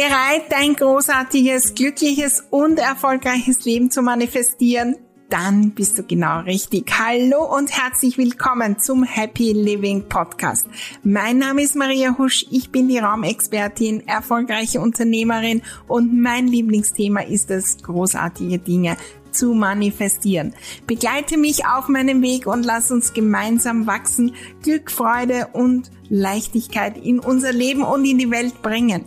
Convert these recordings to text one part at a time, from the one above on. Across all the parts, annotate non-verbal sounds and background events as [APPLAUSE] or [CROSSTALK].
Bereit, dein großartiges, glückliches und erfolgreiches Leben zu manifestieren? Dann bist du genau richtig. Hallo und herzlich willkommen zum Happy Living Podcast. Mein Name ist Maria Husch, ich bin die Raumexpertin, erfolgreiche Unternehmerin und mein Lieblingsthema ist es, großartige Dinge zu manifestieren. Begleite mich auf meinem Weg und lass uns gemeinsam wachsen, Glück, Freude und Leichtigkeit in unser Leben und in die Welt bringen.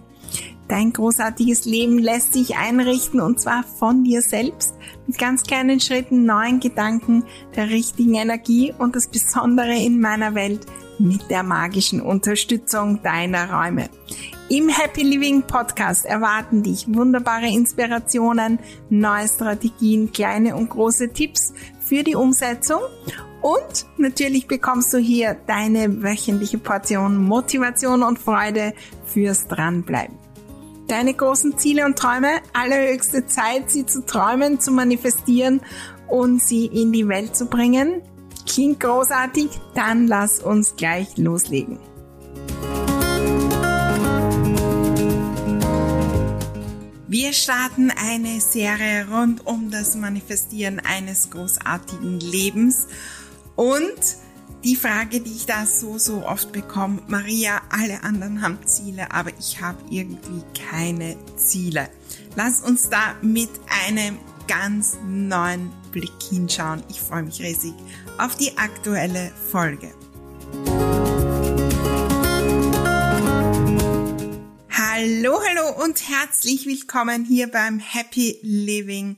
Dein großartiges Leben lässt sich einrichten und zwar von dir selbst mit ganz kleinen Schritten, neuen Gedanken, der richtigen Energie und das Besondere in meiner Welt mit der magischen Unterstützung deiner Räume. Im Happy Living Podcast erwarten dich wunderbare Inspirationen, neue Strategien, kleine und große Tipps für die Umsetzung und natürlich bekommst du hier deine wöchentliche Portion Motivation und Freude fürs Dranbleiben deine großen Ziele und Träume, allerhöchste Zeit, sie zu träumen, zu manifestieren und sie in die Welt zu bringen? Klingt großartig? Dann lass uns gleich loslegen. Wir starten eine Serie rund um das Manifestieren eines großartigen Lebens und die Frage, die ich da so, so oft bekomme, Maria, alle anderen haben Ziele, aber ich habe irgendwie keine Ziele. Lass uns da mit einem ganz neuen Blick hinschauen. Ich freue mich riesig auf die aktuelle Folge. Hallo, hallo und herzlich willkommen hier beim Happy Living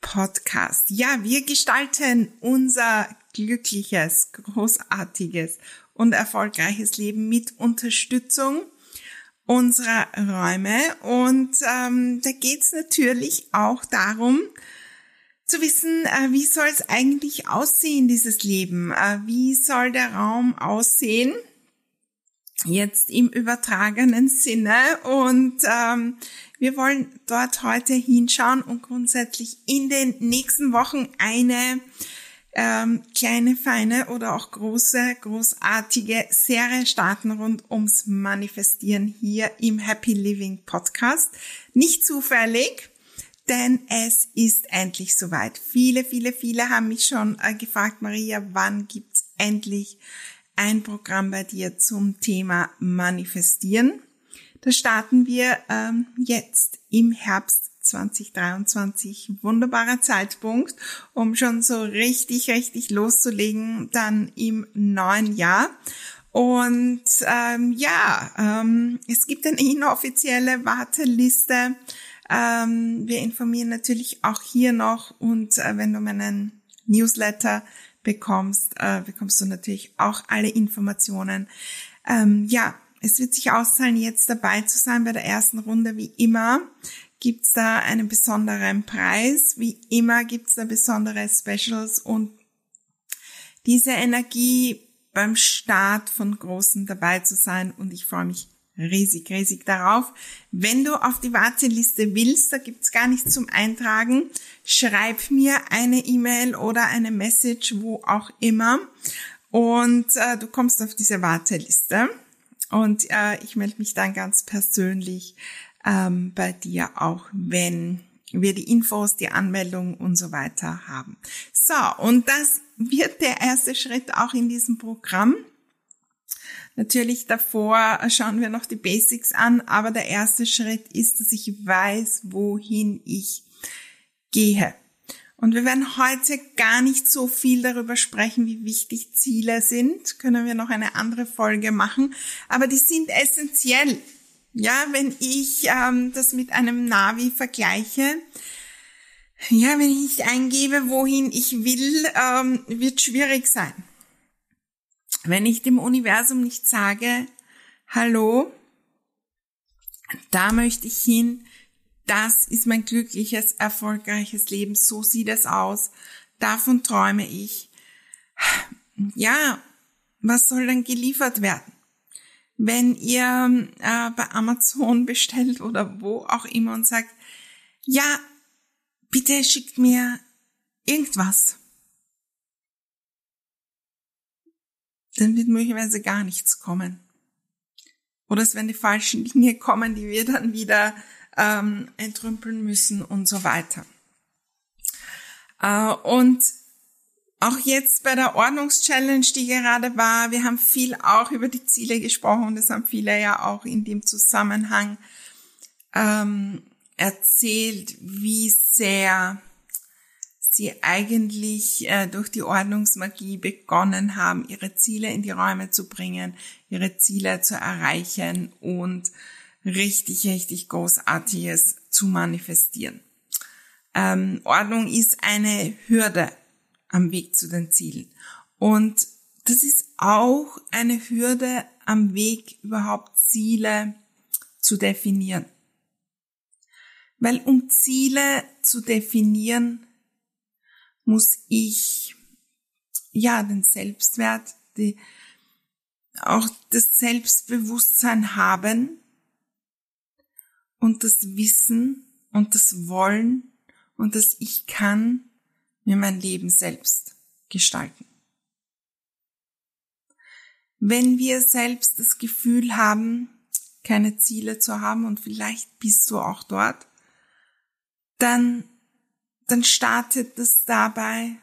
Podcast. Ja, wir gestalten unser glückliches, großartiges und erfolgreiches Leben mit Unterstützung unserer Räume. Und ähm, da geht's natürlich auch darum, zu wissen, äh, wie soll es eigentlich aussehen, dieses Leben? Äh, wie soll der Raum aussehen? Jetzt im übertragenen Sinne. Und ähm, wir wollen dort heute hinschauen und grundsätzlich in den nächsten Wochen eine ähm, kleine, feine oder auch große, großartige Serie starten rund ums Manifestieren hier im Happy Living Podcast. Nicht zufällig, denn es ist endlich soweit. Viele, viele, viele haben mich schon äh, gefragt, Maria, wann gibt's endlich ein Programm bei dir zum Thema Manifestieren? Das starten wir ähm, jetzt im Herbst 2023 wunderbarer Zeitpunkt, um schon so richtig, richtig loszulegen, dann im neuen Jahr. Und ähm, ja, ähm, es gibt eine inoffizielle Warteliste. Ähm, wir informieren natürlich auch hier noch und äh, wenn du meinen Newsletter bekommst, äh, bekommst du natürlich auch alle Informationen. Ähm, ja, es wird sich auszahlen, jetzt dabei zu sein bei der ersten Runde, wie immer gibt's da einen besonderen Preis. Wie immer gibt's da besondere Specials und diese Energie beim Start von Großen dabei zu sein und ich freue mich riesig, riesig darauf. Wenn du auf die Warteliste willst, da gibt's gar nichts zum Eintragen, schreib mir eine E-Mail oder eine Message, wo auch immer und äh, du kommst auf diese Warteliste und äh, ich melde mich dann ganz persönlich ähm, bei dir auch, wenn wir die Infos, die Anmeldung und so weiter haben. So, und das wird der erste Schritt auch in diesem Programm. Natürlich davor schauen wir noch die Basics an, aber der erste Schritt ist, dass ich weiß, wohin ich gehe. Und wir werden heute gar nicht so viel darüber sprechen, wie wichtig Ziele sind. Können wir noch eine andere Folge machen. Aber die sind essentiell. Ja, wenn ich ähm, das mit einem Navi vergleiche, ja, wenn ich eingebe, wohin ich will, ähm, wird schwierig sein. Wenn ich dem Universum nicht sage, hallo, da möchte ich hin, das ist mein glückliches, erfolgreiches Leben, so sieht es aus, davon träume ich. Ja, was soll dann geliefert werden? Wenn ihr äh, bei Amazon bestellt oder wo auch immer und sagt, ja, bitte schickt mir irgendwas. Dann wird möglicherweise gar nichts kommen. Oder es werden die falschen Dinge kommen, die wir dann wieder ähm, entrümpeln müssen und so weiter. Äh, und auch jetzt bei der Ordnungschallenge, die gerade war, wir haben viel auch über die Ziele gesprochen das haben viele ja auch in dem Zusammenhang ähm, erzählt, wie sehr sie eigentlich äh, durch die Ordnungsmagie begonnen haben, ihre Ziele in die Räume zu bringen, ihre Ziele zu erreichen und richtig, richtig Großartiges zu manifestieren. Ähm, Ordnung ist eine Hürde am Weg zu den Zielen. Und das ist auch eine Hürde am Weg, überhaupt Ziele zu definieren. Weil um Ziele zu definieren, muss ich ja den Selbstwert, die, auch das Selbstbewusstsein haben und das Wissen und das Wollen und das Ich kann mir mein Leben selbst gestalten. Wenn wir selbst das Gefühl haben, keine Ziele zu haben und vielleicht bist du auch dort, dann, dann startet es dabei,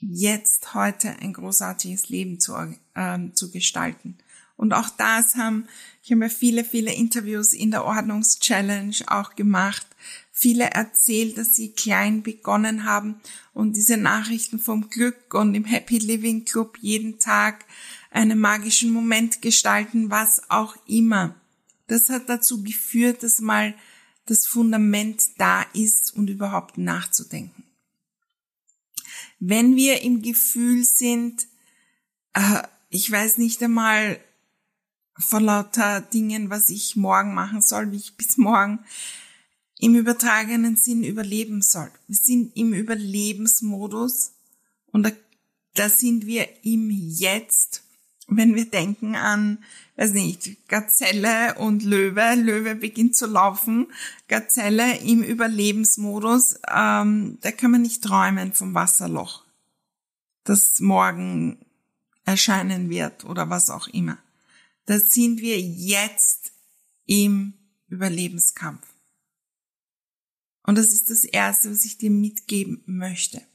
jetzt heute ein großartiges Leben zu, äh, zu gestalten. Und auch das haben, ich habe mir viele, viele Interviews in der Ordnungschallenge auch gemacht, viele erzählt, dass sie klein begonnen haben und diese Nachrichten vom Glück und im Happy Living Club jeden Tag einen magischen Moment gestalten, was auch immer. Das hat dazu geführt, dass mal das Fundament da ist und überhaupt nachzudenken. Wenn wir im Gefühl sind, äh, ich weiß nicht einmal vor lauter Dingen, was ich morgen machen soll, wie ich bis morgen im übertragenen Sinn überleben soll. Wir sind im Überlebensmodus und da, da sind wir im Jetzt wenn wir denken an, weiß nicht, Gazelle und Löwe, Löwe beginnt zu laufen, Gazelle im Überlebensmodus, ähm, da kann man nicht träumen vom Wasserloch, das morgen erscheinen wird oder was auch immer. Da sind wir jetzt im Überlebenskampf. Und das ist das Erste, was ich dir mitgeben möchte.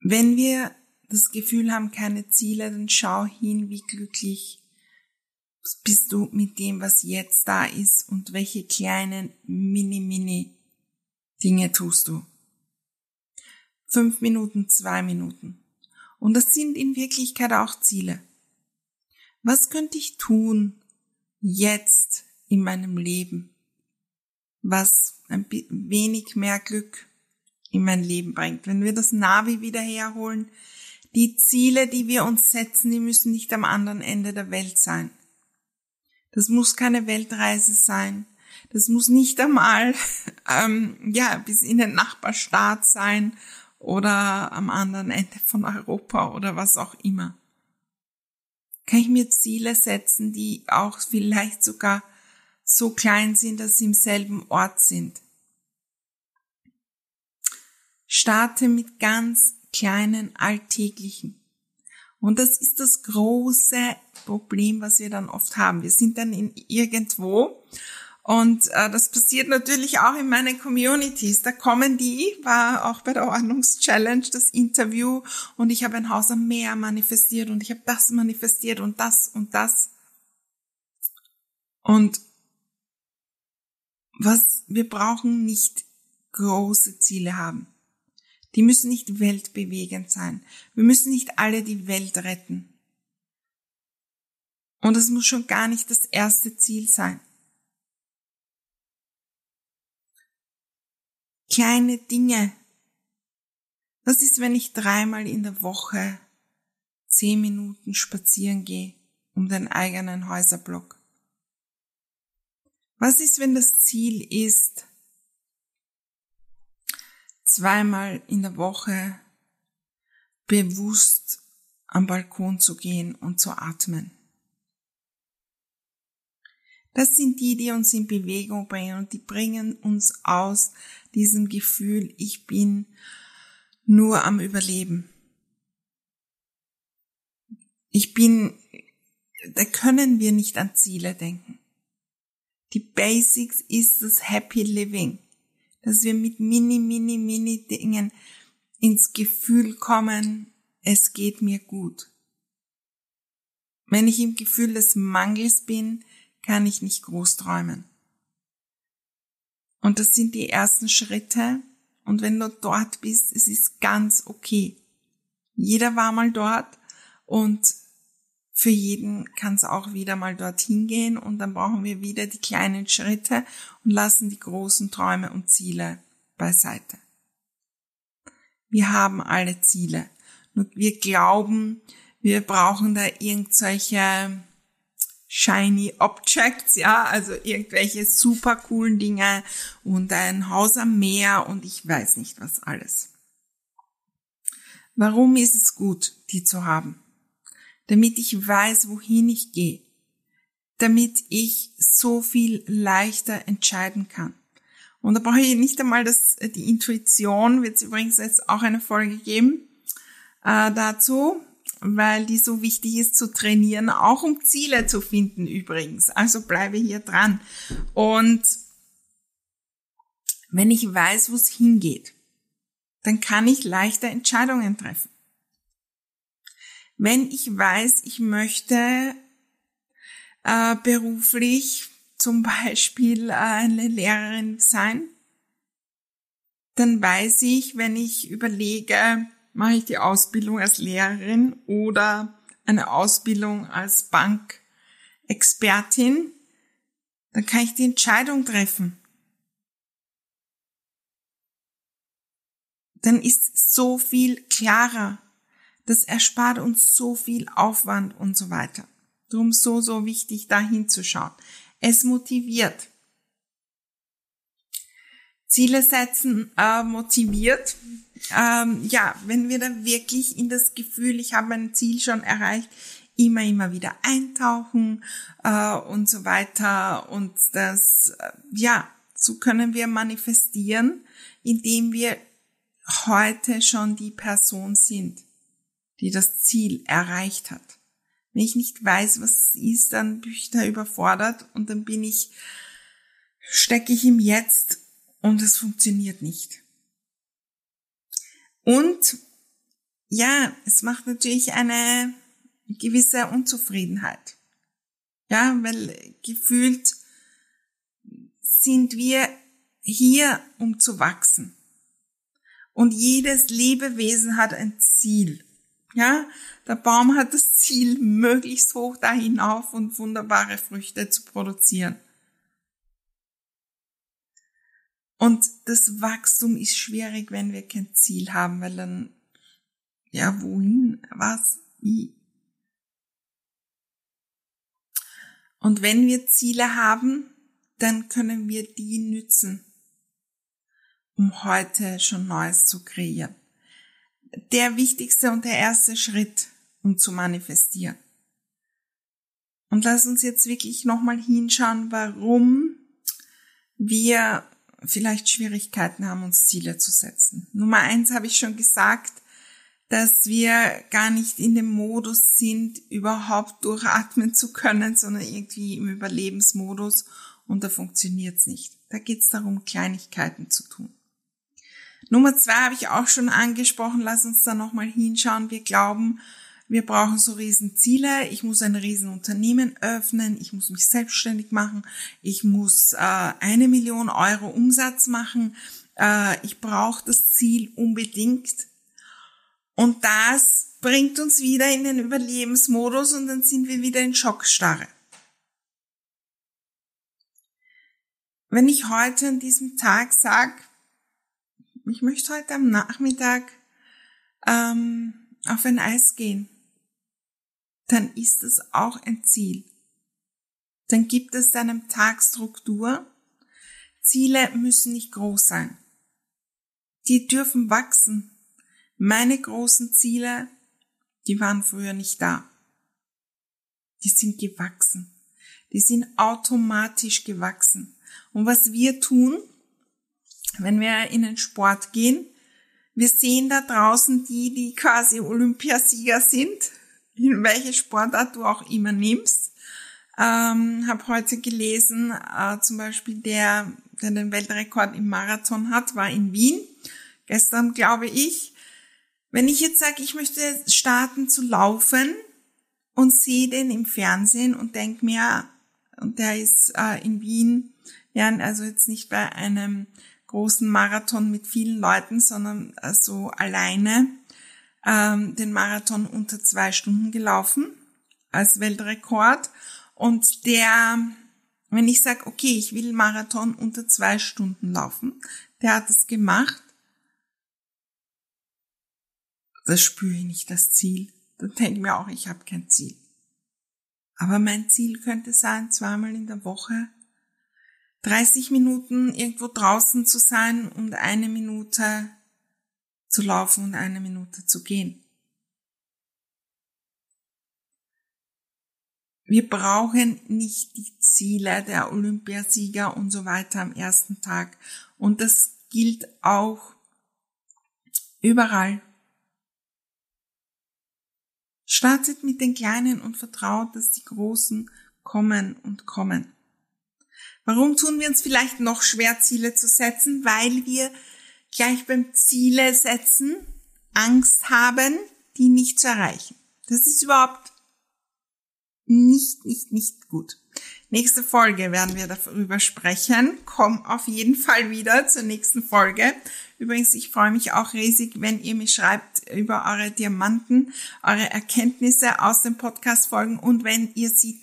Wenn wir das Gefühl haben, keine Ziele, dann schau hin, wie glücklich bist du mit dem, was jetzt da ist und welche kleinen mini, mini Dinge tust du. Fünf Minuten, zwei Minuten. Und das sind in Wirklichkeit auch Ziele. Was könnte ich tun jetzt in meinem Leben, was ein wenig mehr Glück in mein Leben bringt? Wenn wir das Navi wieder herholen, die Ziele, die wir uns setzen, die müssen nicht am anderen Ende der Welt sein. Das muss keine Weltreise sein. Das muss nicht einmal [LAUGHS] ähm, ja bis in den Nachbarstaat sein oder am anderen Ende von Europa oder was auch immer. Kann ich mir Ziele setzen, die auch vielleicht sogar so klein sind, dass sie im selben Ort sind. Starte mit ganz kleinen alltäglichen. Und das ist das große Problem, was wir dann oft haben. Wir sind dann in irgendwo und äh, das passiert natürlich auch in meinen Communities. Da kommen die, war auch bei der Ordnungschallenge das Interview und ich habe ein Haus am Meer manifestiert und ich habe das manifestiert und das und das. Und was wir brauchen nicht große Ziele haben. Die müssen nicht weltbewegend sein. Wir müssen nicht alle die Welt retten. Und es muss schon gar nicht das erste Ziel sein. Kleine Dinge. Was ist, wenn ich dreimal in der Woche zehn Minuten spazieren gehe um den eigenen Häuserblock? Was ist, wenn das Ziel ist, zweimal in der Woche bewusst am Balkon zu gehen und zu atmen. Das sind die, die uns in Bewegung bringen und die bringen uns aus diesem Gefühl, ich bin nur am Überleben. Ich bin, da können wir nicht an Ziele denken. Die Basics ist das Happy Living. Dass wir mit mini, mini, mini Dingen ins Gefühl kommen, es geht mir gut. Wenn ich im Gefühl des Mangels bin, kann ich nicht groß träumen. Und das sind die ersten Schritte. Und wenn du dort bist, es ist ganz okay. Jeder war mal dort und für jeden kann es auch wieder mal dorthin gehen und dann brauchen wir wieder die kleinen Schritte und lassen die großen Träume und Ziele beiseite. Wir haben alle Ziele. Wir glauben, wir brauchen da irgendwelche shiny Objects, ja, also irgendwelche super coolen Dinge und ein Haus am Meer und ich weiß nicht was alles. Warum ist es gut, die zu haben? Damit ich weiß, wohin ich gehe. Damit ich so viel leichter entscheiden kann. Und da brauche ich nicht einmal das, die Intuition, wird es übrigens jetzt auch eine Folge geben äh, dazu weil die so wichtig ist zu trainieren, auch um Ziele zu finden übrigens. Also bleibe hier dran. Und wenn ich weiß, wo es hingeht, dann kann ich leichter Entscheidungen treffen. Wenn ich weiß, ich möchte äh, beruflich zum Beispiel äh, eine Lehrerin sein, dann weiß ich, wenn ich überlege, mache ich die Ausbildung als Lehrerin oder eine Ausbildung als Bankexpertin, dann kann ich die Entscheidung treffen. Dann ist so viel klarer. Das erspart uns so viel Aufwand und so weiter. Darum so, so wichtig, da hinzuschauen. Es motiviert. Ziele setzen äh, motiviert ähm, ja, wenn wir dann wirklich in das Gefühl, ich habe mein Ziel schon erreicht, immer, immer wieder eintauchen äh, und so weiter. Und das, äh, ja, so können wir manifestieren, indem wir heute schon die Person sind, die das Ziel erreicht hat. Wenn ich nicht weiß, was es ist, dann bin ich da überfordert und dann bin ich, stecke ich im Jetzt und es funktioniert nicht. Und ja, es macht natürlich eine gewisse Unzufriedenheit. Ja, weil gefühlt sind wir hier, um zu wachsen. Und jedes Lebewesen hat ein Ziel. Ja, der Baum hat das Ziel, möglichst hoch da hinauf und wunderbare Früchte zu produzieren. Und das Wachstum ist schwierig, wenn wir kein Ziel haben, weil dann, ja, wohin, was, wie. Und wenn wir Ziele haben, dann können wir die nützen, um heute schon Neues zu kreieren. Der wichtigste und der erste Schritt, um zu manifestieren. Und lass uns jetzt wirklich nochmal hinschauen, warum wir vielleicht Schwierigkeiten haben, uns Ziele zu setzen. Nummer eins habe ich schon gesagt, dass wir gar nicht in dem Modus sind, überhaupt durchatmen zu können, sondern irgendwie im Überlebensmodus und da funktioniert's nicht. Da geht's darum, Kleinigkeiten zu tun. Nummer zwei habe ich auch schon angesprochen, lass uns da nochmal hinschauen. Wir glauben, wir brauchen so Riesenziele. Ich muss ein Riesenunternehmen öffnen. Ich muss mich selbstständig machen. Ich muss äh, eine Million Euro Umsatz machen. Äh, ich brauche das Ziel unbedingt. Und das bringt uns wieder in den Überlebensmodus und dann sind wir wieder in Schockstarre. Wenn ich heute an diesem Tag sage, ich möchte heute am Nachmittag ähm, auf ein Eis gehen, dann ist es auch ein Ziel. Dann gibt es deinem Tag Struktur. Ziele müssen nicht groß sein. Die dürfen wachsen. Meine großen Ziele, die waren früher nicht da. Die sind gewachsen. Die sind automatisch gewachsen. Und was wir tun, wenn wir in den Sport gehen, wir sehen da draußen die, die quasi Olympiasieger sind in welche Sportart du auch immer nimmst. Ähm, habe heute gelesen, äh, zum Beispiel der, der den Weltrekord im Marathon hat, war in Wien. Gestern, glaube ich. Wenn ich jetzt sage, ich möchte starten zu laufen und sehe den im Fernsehen und denke mir, und der ist äh, in Wien, ja, also jetzt nicht bei einem großen Marathon mit vielen Leuten, sondern äh, so alleine ähm, den Marathon unter zwei Stunden gelaufen als Weltrekord. Und der, wenn ich sage, okay, ich will Marathon unter zwei Stunden laufen, der hat es gemacht, da spüre ich nicht das Ziel. Dann denke ich mir auch, ich habe kein Ziel. Aber mein Ziel könnte sein, zweimal in der Woche 30 Minuten irgendwo draußen zu sein und eine Minute zu laufen und eine Minute zu gehen. Wir brauchen nicht die Ziele der Olympiasieger und so weiter am ersten Tag. Und das gilt auch überall. Startet mit den Kleinen und vertraut, dass die Großen kommen und kommen. Warum tun wir uns vielleicht noch schwer, Ziele zu setzen? Weil wir gleich beim Ziele setzen Angst haben, die nicht zu erreichen. Das ist überhaupt nicht, nicht, nicht gut. Nächste Folge werden wir darüber sprechen. Komm auf jeden Fall wieder zur nächsten Folge. Übrigens, ich freue mich auch riesig, wenn ihr mir schreibt über eure Diamanten, eure Erkenntnisse aus den Podcast-Folgen und wenn ihr sie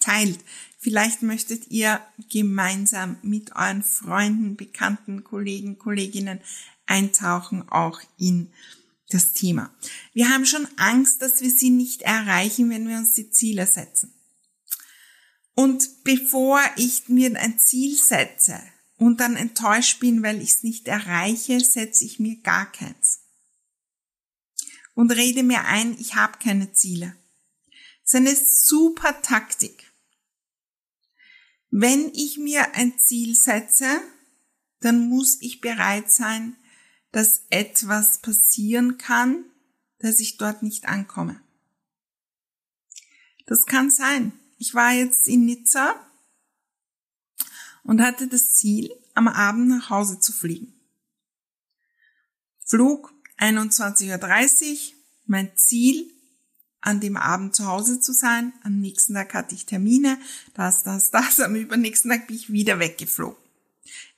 teilt. Vielleicht möchtet ihr gemeinsam mit euren Freunden, Bekannten, Kollegen, Kolleginnen eintauchen, auch in das Thema. Wir haben schon Angst, dass wir sie nicht erreichen, wenn wir uns die Ziele setzen. Und bevor ich mir ein Ziel setze und dann enttäuscht bin, weil ich es nicht erreiche, setze ich mir gar keins. Und rede mir ein, ich habe keine Ziele. Das ist eine super Taktik. Wenn ich mir ein Ziel setze, dann muss ich bereit sein, dass etwas passieren kann, dass ich dort nicht ankomme. Das kann sein. Ich war jetzt in Nizza und hatte das Ziel, am Abend nach Hause zu fliegen. Flug 21.30 Uhr, mein Ziel, an dem Abend zu Hause zu sein. Am nächsten Tag hatte ich Termine, das, das, das. Am übernächsten Tag bin ich wieder weggeflogen.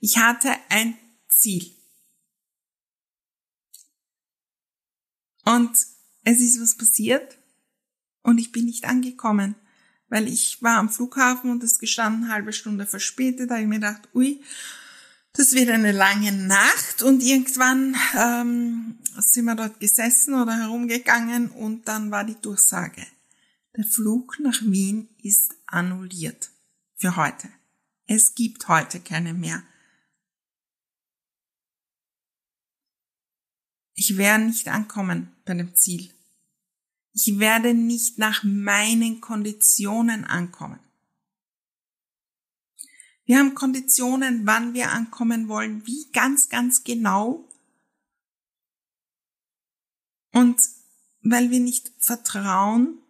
Ich hatte ein Ziel. Und es ist was passiert und ich bin nicht angekommen, weil ich war am Flughafen und es gestanden halbe Stunde verspätet. Da habe ich mir gedacht, ui, das wird eine lange Nacht und irgendwann ähm, sind wir dort gesessen oder herumgegangen und dann war die Durchsage. Der Flug nach Wien ist annulliert für heute. Es gibt heute keine mehr. Ich werde nicht ankommen bei dem Ziel. Ich werde nicht nach meinen Konditionen ankommen. Wir haben Konditionen, wann wir ankommen wollen, wie ganz, ganz genau. Und weil wir nicht vertrauen,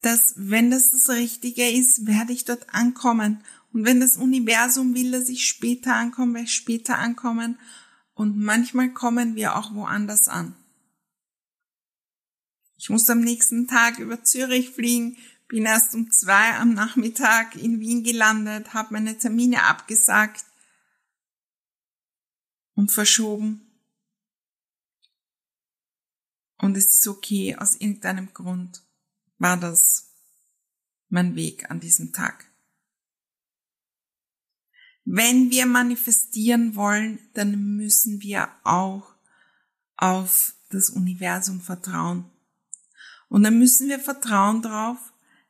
dass wenn das das Richtige ist, werde ich dort ankommen. Und wenn das Universum will, dass ich später ankomme, werde ich später ankommen. Und manchmal kommen wir auch woanders an. Ich muss am nächsten Tag über Zürich fliegen, bin erst um zwei am Nachmittag in Wien gelandet, habe meine Termine abgesagt und verschoben. Und es ist okay, aus irgendeinem Grund war das mein Weg an diesem Tag. Wenn wir manifestieren wollen, dann müssen wir auch auf das Universum vertrauen. Und dann müssen wir vertrauen darauf,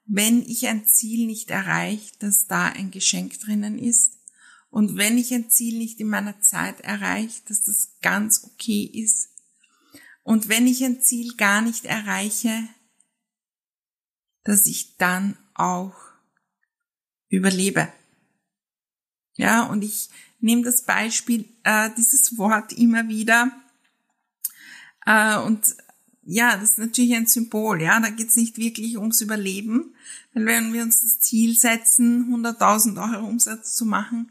wenn ich ein Ziel nicht erreiche, dass da ein Geschenk drinnen ist. Und wenn ich ein Ziel nicht in meiner Zeit erreiche, dass das ganz okay ist. Und wenn ich ein Ziel gar nicht erreiche, dass ich dann auch überlebe. Ja, und ich nehme das Beispiel, äh, dieses Wort immer wieder. Äh, und ja, das ist natürlich ein Symbol, ja, da geht's nicht wirklich ums Überleben, weil wenn wir uns das Ziel setzen, 100.000 Euro Umsatz zu machen,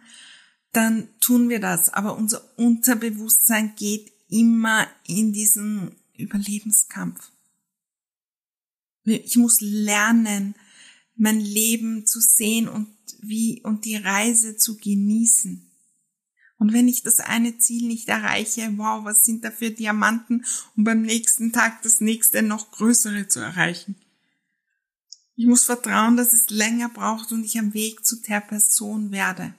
dann tun wir das. Aber unser Unterbewusstsein geht immer in diesen Überlebenskampf. Ich muss lernen, mein Leben zu sehen und wie und die Reise zu genießen. Und wenn ich das eine Ziel nicht erreiche, wow, was sind da für Diamanten, um beim nächsten Tag das nächste noch größere zu erreichen? Ich muss vertrauen, dass es länger braucht und ich am Weg zu der Person werde.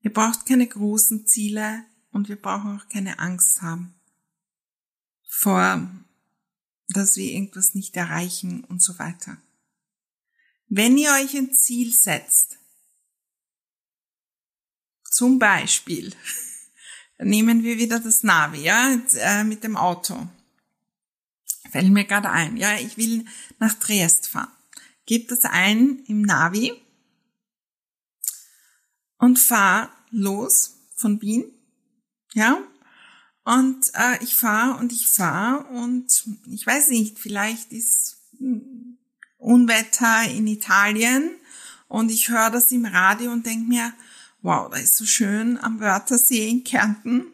Ihr braucht keine großen Ziele und wir brauchen auch keine Angst haben vor, dass wir irgendwas nicht erreichen und so weiter. Wenn ihr euch ein Ziel setzt, zum Beispiel [LAUGHS] nehmen wir wieder das Navi, ja, äh, mit dem Auto. Fällt mir gerade ein, ja, ich will nach Triest fahren. Gebt das ein im Navi und fahr los von Wien, ja. Und äh, ich fahr und ich fahr und ich weiß nicht, vielleicht ist Unwetter in Italien und ich höre das im Radio und denk mir, wow, da ist so schön am Wörthersee in Kärnten.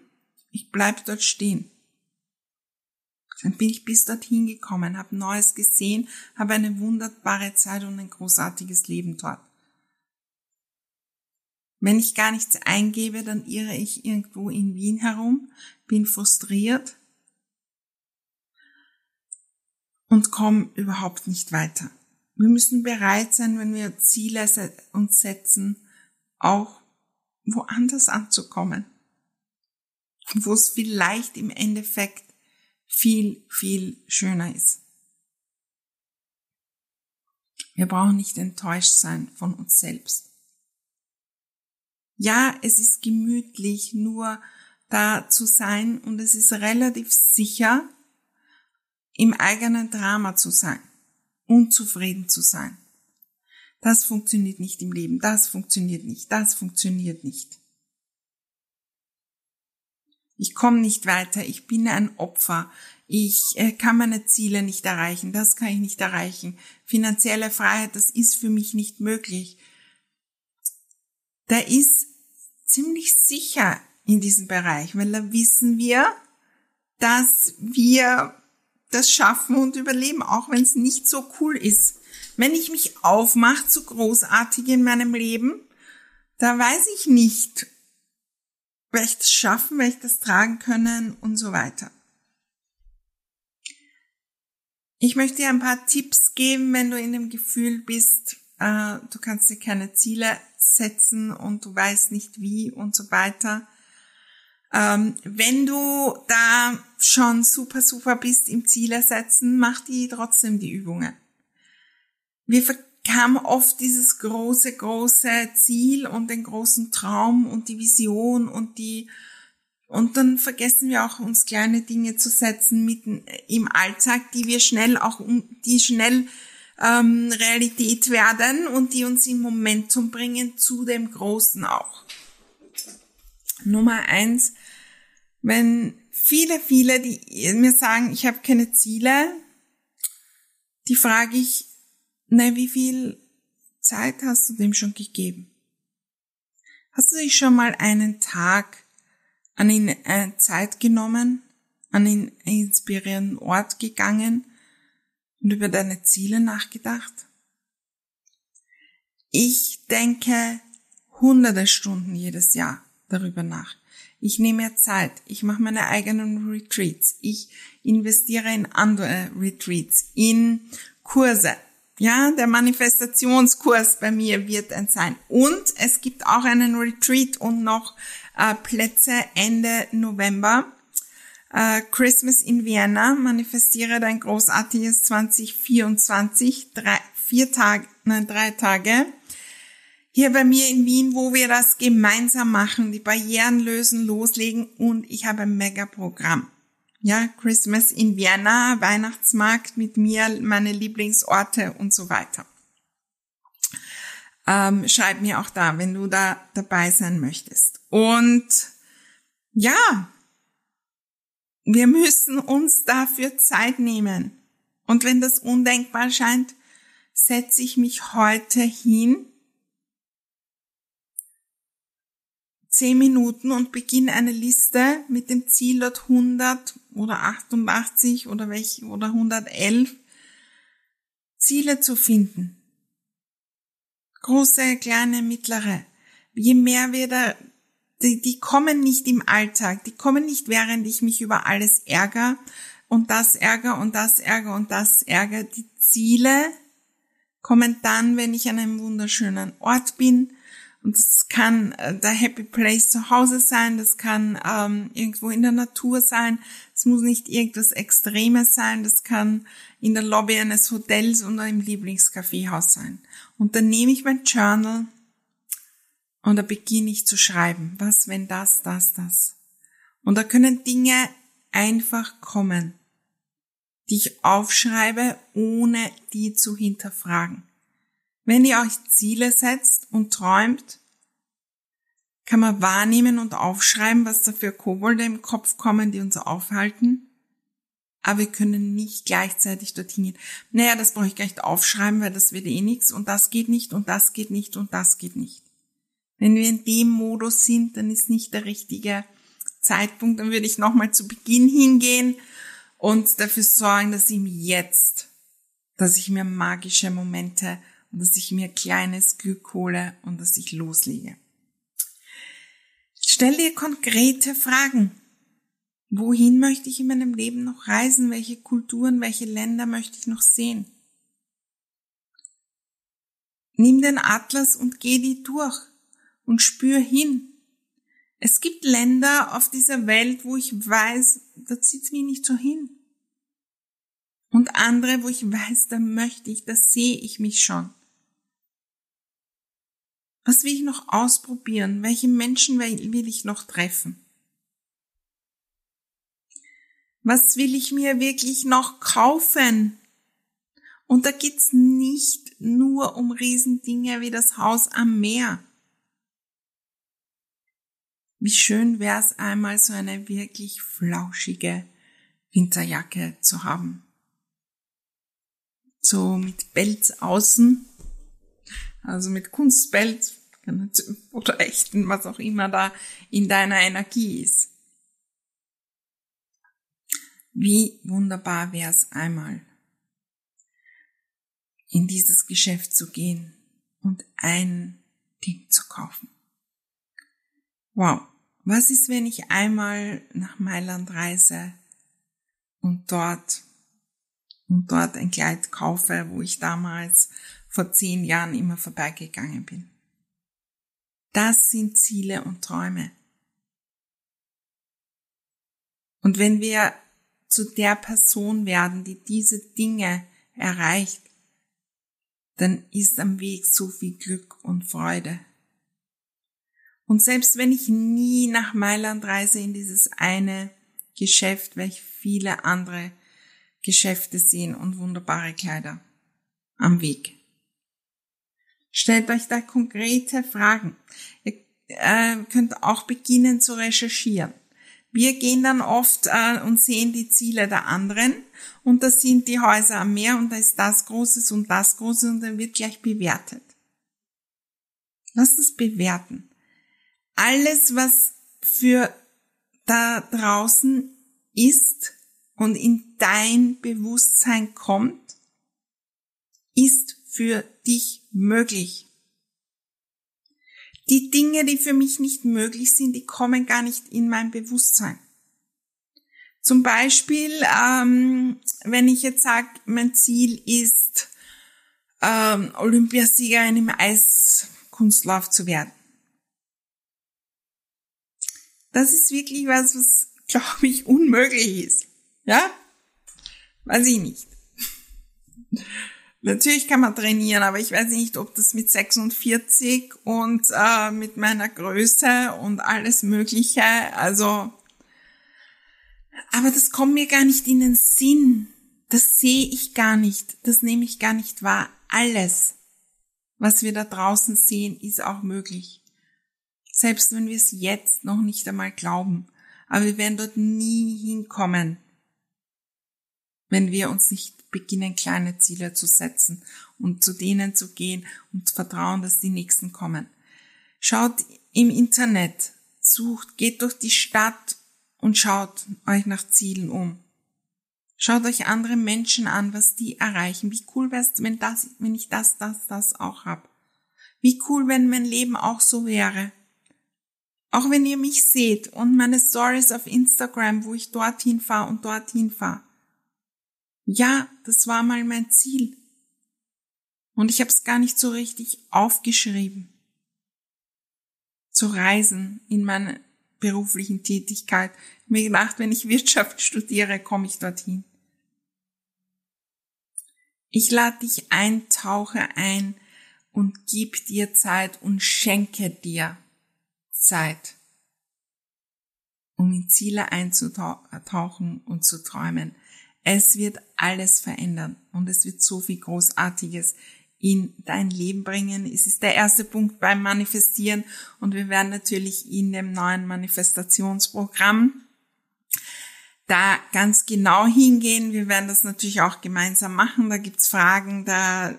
Ich bleib dort stehen. Dann bin ich bis dorthin gekommen, habe Neues gesehen, habe eine wunderbare Zeit und ein großartiges Leben dort. Wenn ich gar nichts eingebe, dann irre ich irgendwo in Wien herum, bin frustriert und komme überhaupt nicht weiter. Wir müssen bereit sein, wenn wir Ziele uns setzen, auch woanders anzukommen, wo es vielleicht im Endeffekt viel, viel schöner ist. Wir brauchen nicht enttäuscht sein von uns selbst. Ja, es ist gemütlich, nur da zu sein und es ist relativ sicher, im eigenen Drama zu sein, unzufrieden zu sein. Das funktioniert nicht im Leben, das funktioniert nicht, das funktioniert nicht. Ich komme nicht weiter, ich bin ein Opfer, ich äh, kann meine Ziele nicht erreichen, das kann ich nicht erreichen. Finanzielle Freiheit, das ist für mich nicht möglich. Da ist ziemlich sicher in diesem Bereich, weil da wissen wir, dass wir das schaffen und überleben, auch wenn es nicht so cool ist. Wenn ich mich aufmache zu großartig in meinem Leben, da weiß ich nicht, werde ich das schaffen, werde ich das tragen können und so weiter. Ich möchte dir ein paar Tipps geben, wenn du in dem Gefühl bist, äh, du kannst dir keine Ziele setzen und du weißt nicht wie und so weiter. Ähm, wenn du da schon super, super bist im Ziele setzen, mach die trotzdem die Übungen wir haben oft dieses große, große Ziel und den großen Traum und die Vision und die, und dann vergessen wir auch uns kleine Dinge zu setzen mitten im Alltag, die wir schnell auch, die schnell ähm, Realität werden und die uns im Momentum bringen zu dem Großen auch. Nummer eins, wenn viele, viele, die mir sagen, ich habe keine Ziele, die frage ich, na, wie viel Zeit hast du dem schon gegeben? Hast du dich schon mal einen Tag an ihn äh, Zeit genommen, an einen inspirierenden Ort gegangen und über deine Ziele nachgedacht? Ich denke hunderte Stunden jedes Jahr darüber nach. Ich nehme mir Zeit, ich mache meine eigenen Retreats, ich investiere in andere Retreats, in Kurse, ja, der Manifestationskurs bei mir wird ein sein. Und es gibt auch einen Retreat und noch äh, Plätze Ende November. Äh, Christmas in Vienna, manifestiere dein großartiges 2024, drei, vier Tage, nein, drei Tage. Hier bei mir in Wien, wo wir das gemeinsam machen, die Barrieren lösen, loslegen und ich habe ein Mega-Programm ja, Christmas in Vienna, Weihnachtsmarkt mit mir, meine Lieblingsorte und so weiter. Ähm, schreib mir auch da, wenn du da dabei sein möchtest. Und ja, wir müssen uns dafür Zeit nehmen. Und wenn das undenkbar scheint, setze ich mich heute hin, zehn Minuten und beginne eine Liste mit dem Ziel dort 100 oder 88 oder welch, oder 111 Ziele zu finden. Große, kleine, mittlere. Je mehr wir da die, die kommen nicht im Alltag, die kommen nicht, während ich mich über alles ärgere und das ärgere und das ärgere und das ärgere. Die Ziele kommen dann, wenn ich an einem wunderschönen Ort bin. Und das kann äh, der Happy Place zu Hause sein, das kann ähm, irgendwo in der Natur sein, es muss nicht irgendwas Extremes sein, das kann in der Lobby eines Hotels oder im Lieblingskaffeehaus sein. Und dann nehme ich mein Journal und da beginne ich zu schreiben. Was, wenn das, das, das. Und da können Dinge einfach kommen, die ich aufschreibe, ohne die zu hinterfragen. Wenn ihr euch Ziele setzt und träumt, kann man wahrnehmen und aufschreiben, was da für Kobolde im Kopf kommen, die uns aufhalten. Aber wir können nicht gleichzeitig dorthin gehen. Naja, das brauche ich gleich aufschreiben, weil das wird eh nichts und das geht nicht und das geht nicht und das geht nicht. Wenn wir in dem Modus sind, dann ist nicht der richtige Zeitpunkt. Dann würde ich nochmal zu Beginn hingehen und dafür sorgen, dass ich mir jetzt, dass ich mir magische Momente und dass ich mir kleines Glück hole und dass ich loslege. Stell dir konkrete Fragen. Wohin möchte ich in meinem Leben noch reisen? Welche Kulturen, welche Länder möchte ich noch sehen? Nimm den Atlas und geh die durch und spür hin. Es gibt Länder auf dieser Welt, wo ich weiß, da zieht's mich nicht so hin. Und andere, wo ich weiß, da möchte ich, da sehe ich mich schon. Was will ich noch ausprobieren? Welche Menschen will ich noch treffen? Was will ich mir wirklich noch kaufen? Und da geht's nicht nur um Riesendinge wie das Haus am Meer. Wie schön wäre es einmal so eine wirklich flauschige Winterjacke zu haben. So mit Belz außen, also mit Kunstbelz oder echten, was auch immer da in deiner Energie ist. Wie wunderbar wäre es einmal, in dieses Geschäft zu gehen und ein Ding zu kaufen. Wow. Was ist, wenn ich einmal nach Mailand reise und dort und dort ein Kleid kaufe, wo ich damals vor zehn Jahren immer vorbeigegangen bin? Das sind Ziele und Träume. Und wenn wir zu der Person werden, die diese Dinge erreicht, dann ist am Weg so viel Glück und Freude. Und selbst wenn ich nie nach Mailand reise in dieses eine Geschäft, werde ich viele andere Geschäfte sehen und wunderbare Kleider am Weg. Stellt euch da konkrete Fragen. Ihr äh, könnt auch beginnen zu recherchieren. Wir gehen dann oft äh, und sehen die Ziele der anderen und da sind die Häuser am Meer und da ist das Großes und das Große und dann wird gleich bewertet. Lasst es bewerten alles, was für da draußen ist und in dein Bewusstsein kommt, ist für dich möglich. Die Dinge, die für mich nicht möglich sind, die kommen gar nicht in mein Bewusstsein. Zum Beispiel, ähm, wenn ich jetzt sage, mein Ziel ist, ähm, Olympiasiegerin im Eiskunstlauf zu werden das ist wirklich was, was, glaube ich, unmöglich ist. Ja? Weiß ich nicht. Natürlich kann man trainieren, aber ich weiß nicht, ob das mit 46 und äh, mit meiner Größe und alles Mögliche, also, aber das kommt mir gar nicht in den Sinn. Das sehe ich gar nicht. Das nehme ich gar nicht wahr. Alles, was wir da draußen sehen, ist auch möglich selbst wenn wir es jetzt noch nicht einmal glauben. Aber wir werden dort nie hinkommen, wenn wir uns nicht beginnen, kleine Ziele zu setzen und zu denen zu gehen und zu vertrauen, dass die nächsten kommen. Schaut im Internet, sucht, geht durch die Stadt und schaut euch nach Zielen um. Schaut euch andere Menschen an, was die erreichen. Wie cool wär's, wenn das, wenn ich das, das, das auch hab. Wie cool, wenn mein Leben auch so wäre. Auch wenn ihr mich seht und meine Stories auf Instagram, wo ich dorthin fahre und dorthin fahre. Ja, das war mal mein Ziel. Und ich habe es gar nicht so richtig aufgeschrieben. Zu reisen in meiner beruflichen Tätigkeit. Ich mir gedacht, wenn ich Wirtschaft studiere, komme ich dorthin. Ich lade dich ein, tauche ein und gib dir Zeit und schenke dir Zeit, um in Ziele einzutauchen und zu träumen. Es wird alles verändern und es wird so viel Großartiges in dein Leben bringen. Es ist der erste Punkt beim Manifestieren und wir werden natürlich in dem neuen Manifestationsprogramm da ganz genau hingehen. Wir werden das natürlich auch gemeinsam machen. Da gibt's Fragen, da,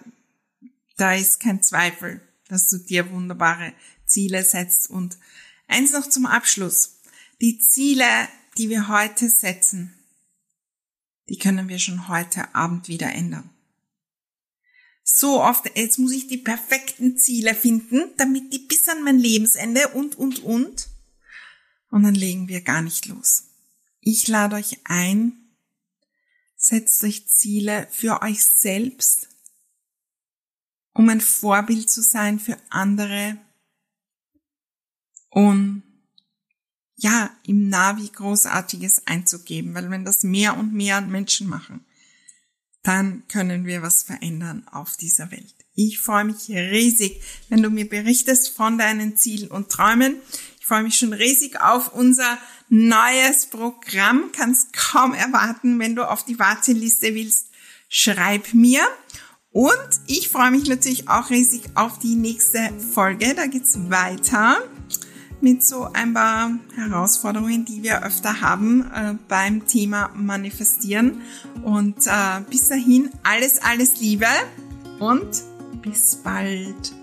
da ist kein Zweifel, dass du dir wunderbare Ziele setzt. Und eins noch zum Abschluss. Die Ziele, die wir heute setzen, die können wir schon heute Abend wieder ändern. So oft, jetzt muss ich die perfekten Ziele finden, damit die bis an mein Lebensende und, und, und. Und dann legen wir gar nicht los. Ich lade euch ein, setzt euch Ziele für euch selbst, um ein Vorbild zu sein für andere und ja, im Navi Großartiges einzugeben, weil wenn das mehr und mehr Menschen machen, dann können wir was verändern auf dieser Welt. Ich freue mich riesig, wenn du mir berichtest von deinen Zielen und Träumen. Ich freue mich schon riesig auf unser neues Programm. Kannst kaum erwarten, wenn du auf die Warteliste willst, schreib mir. Und ich freue mich natürlich auch riesig auf die nächste Folge. Da geht's weiter mit so ein paar Herausforderungen, die wir öfter haben äh, beim Thema Manifestieren. Und äh, bis dahin alles, alles Liebe und bis bald.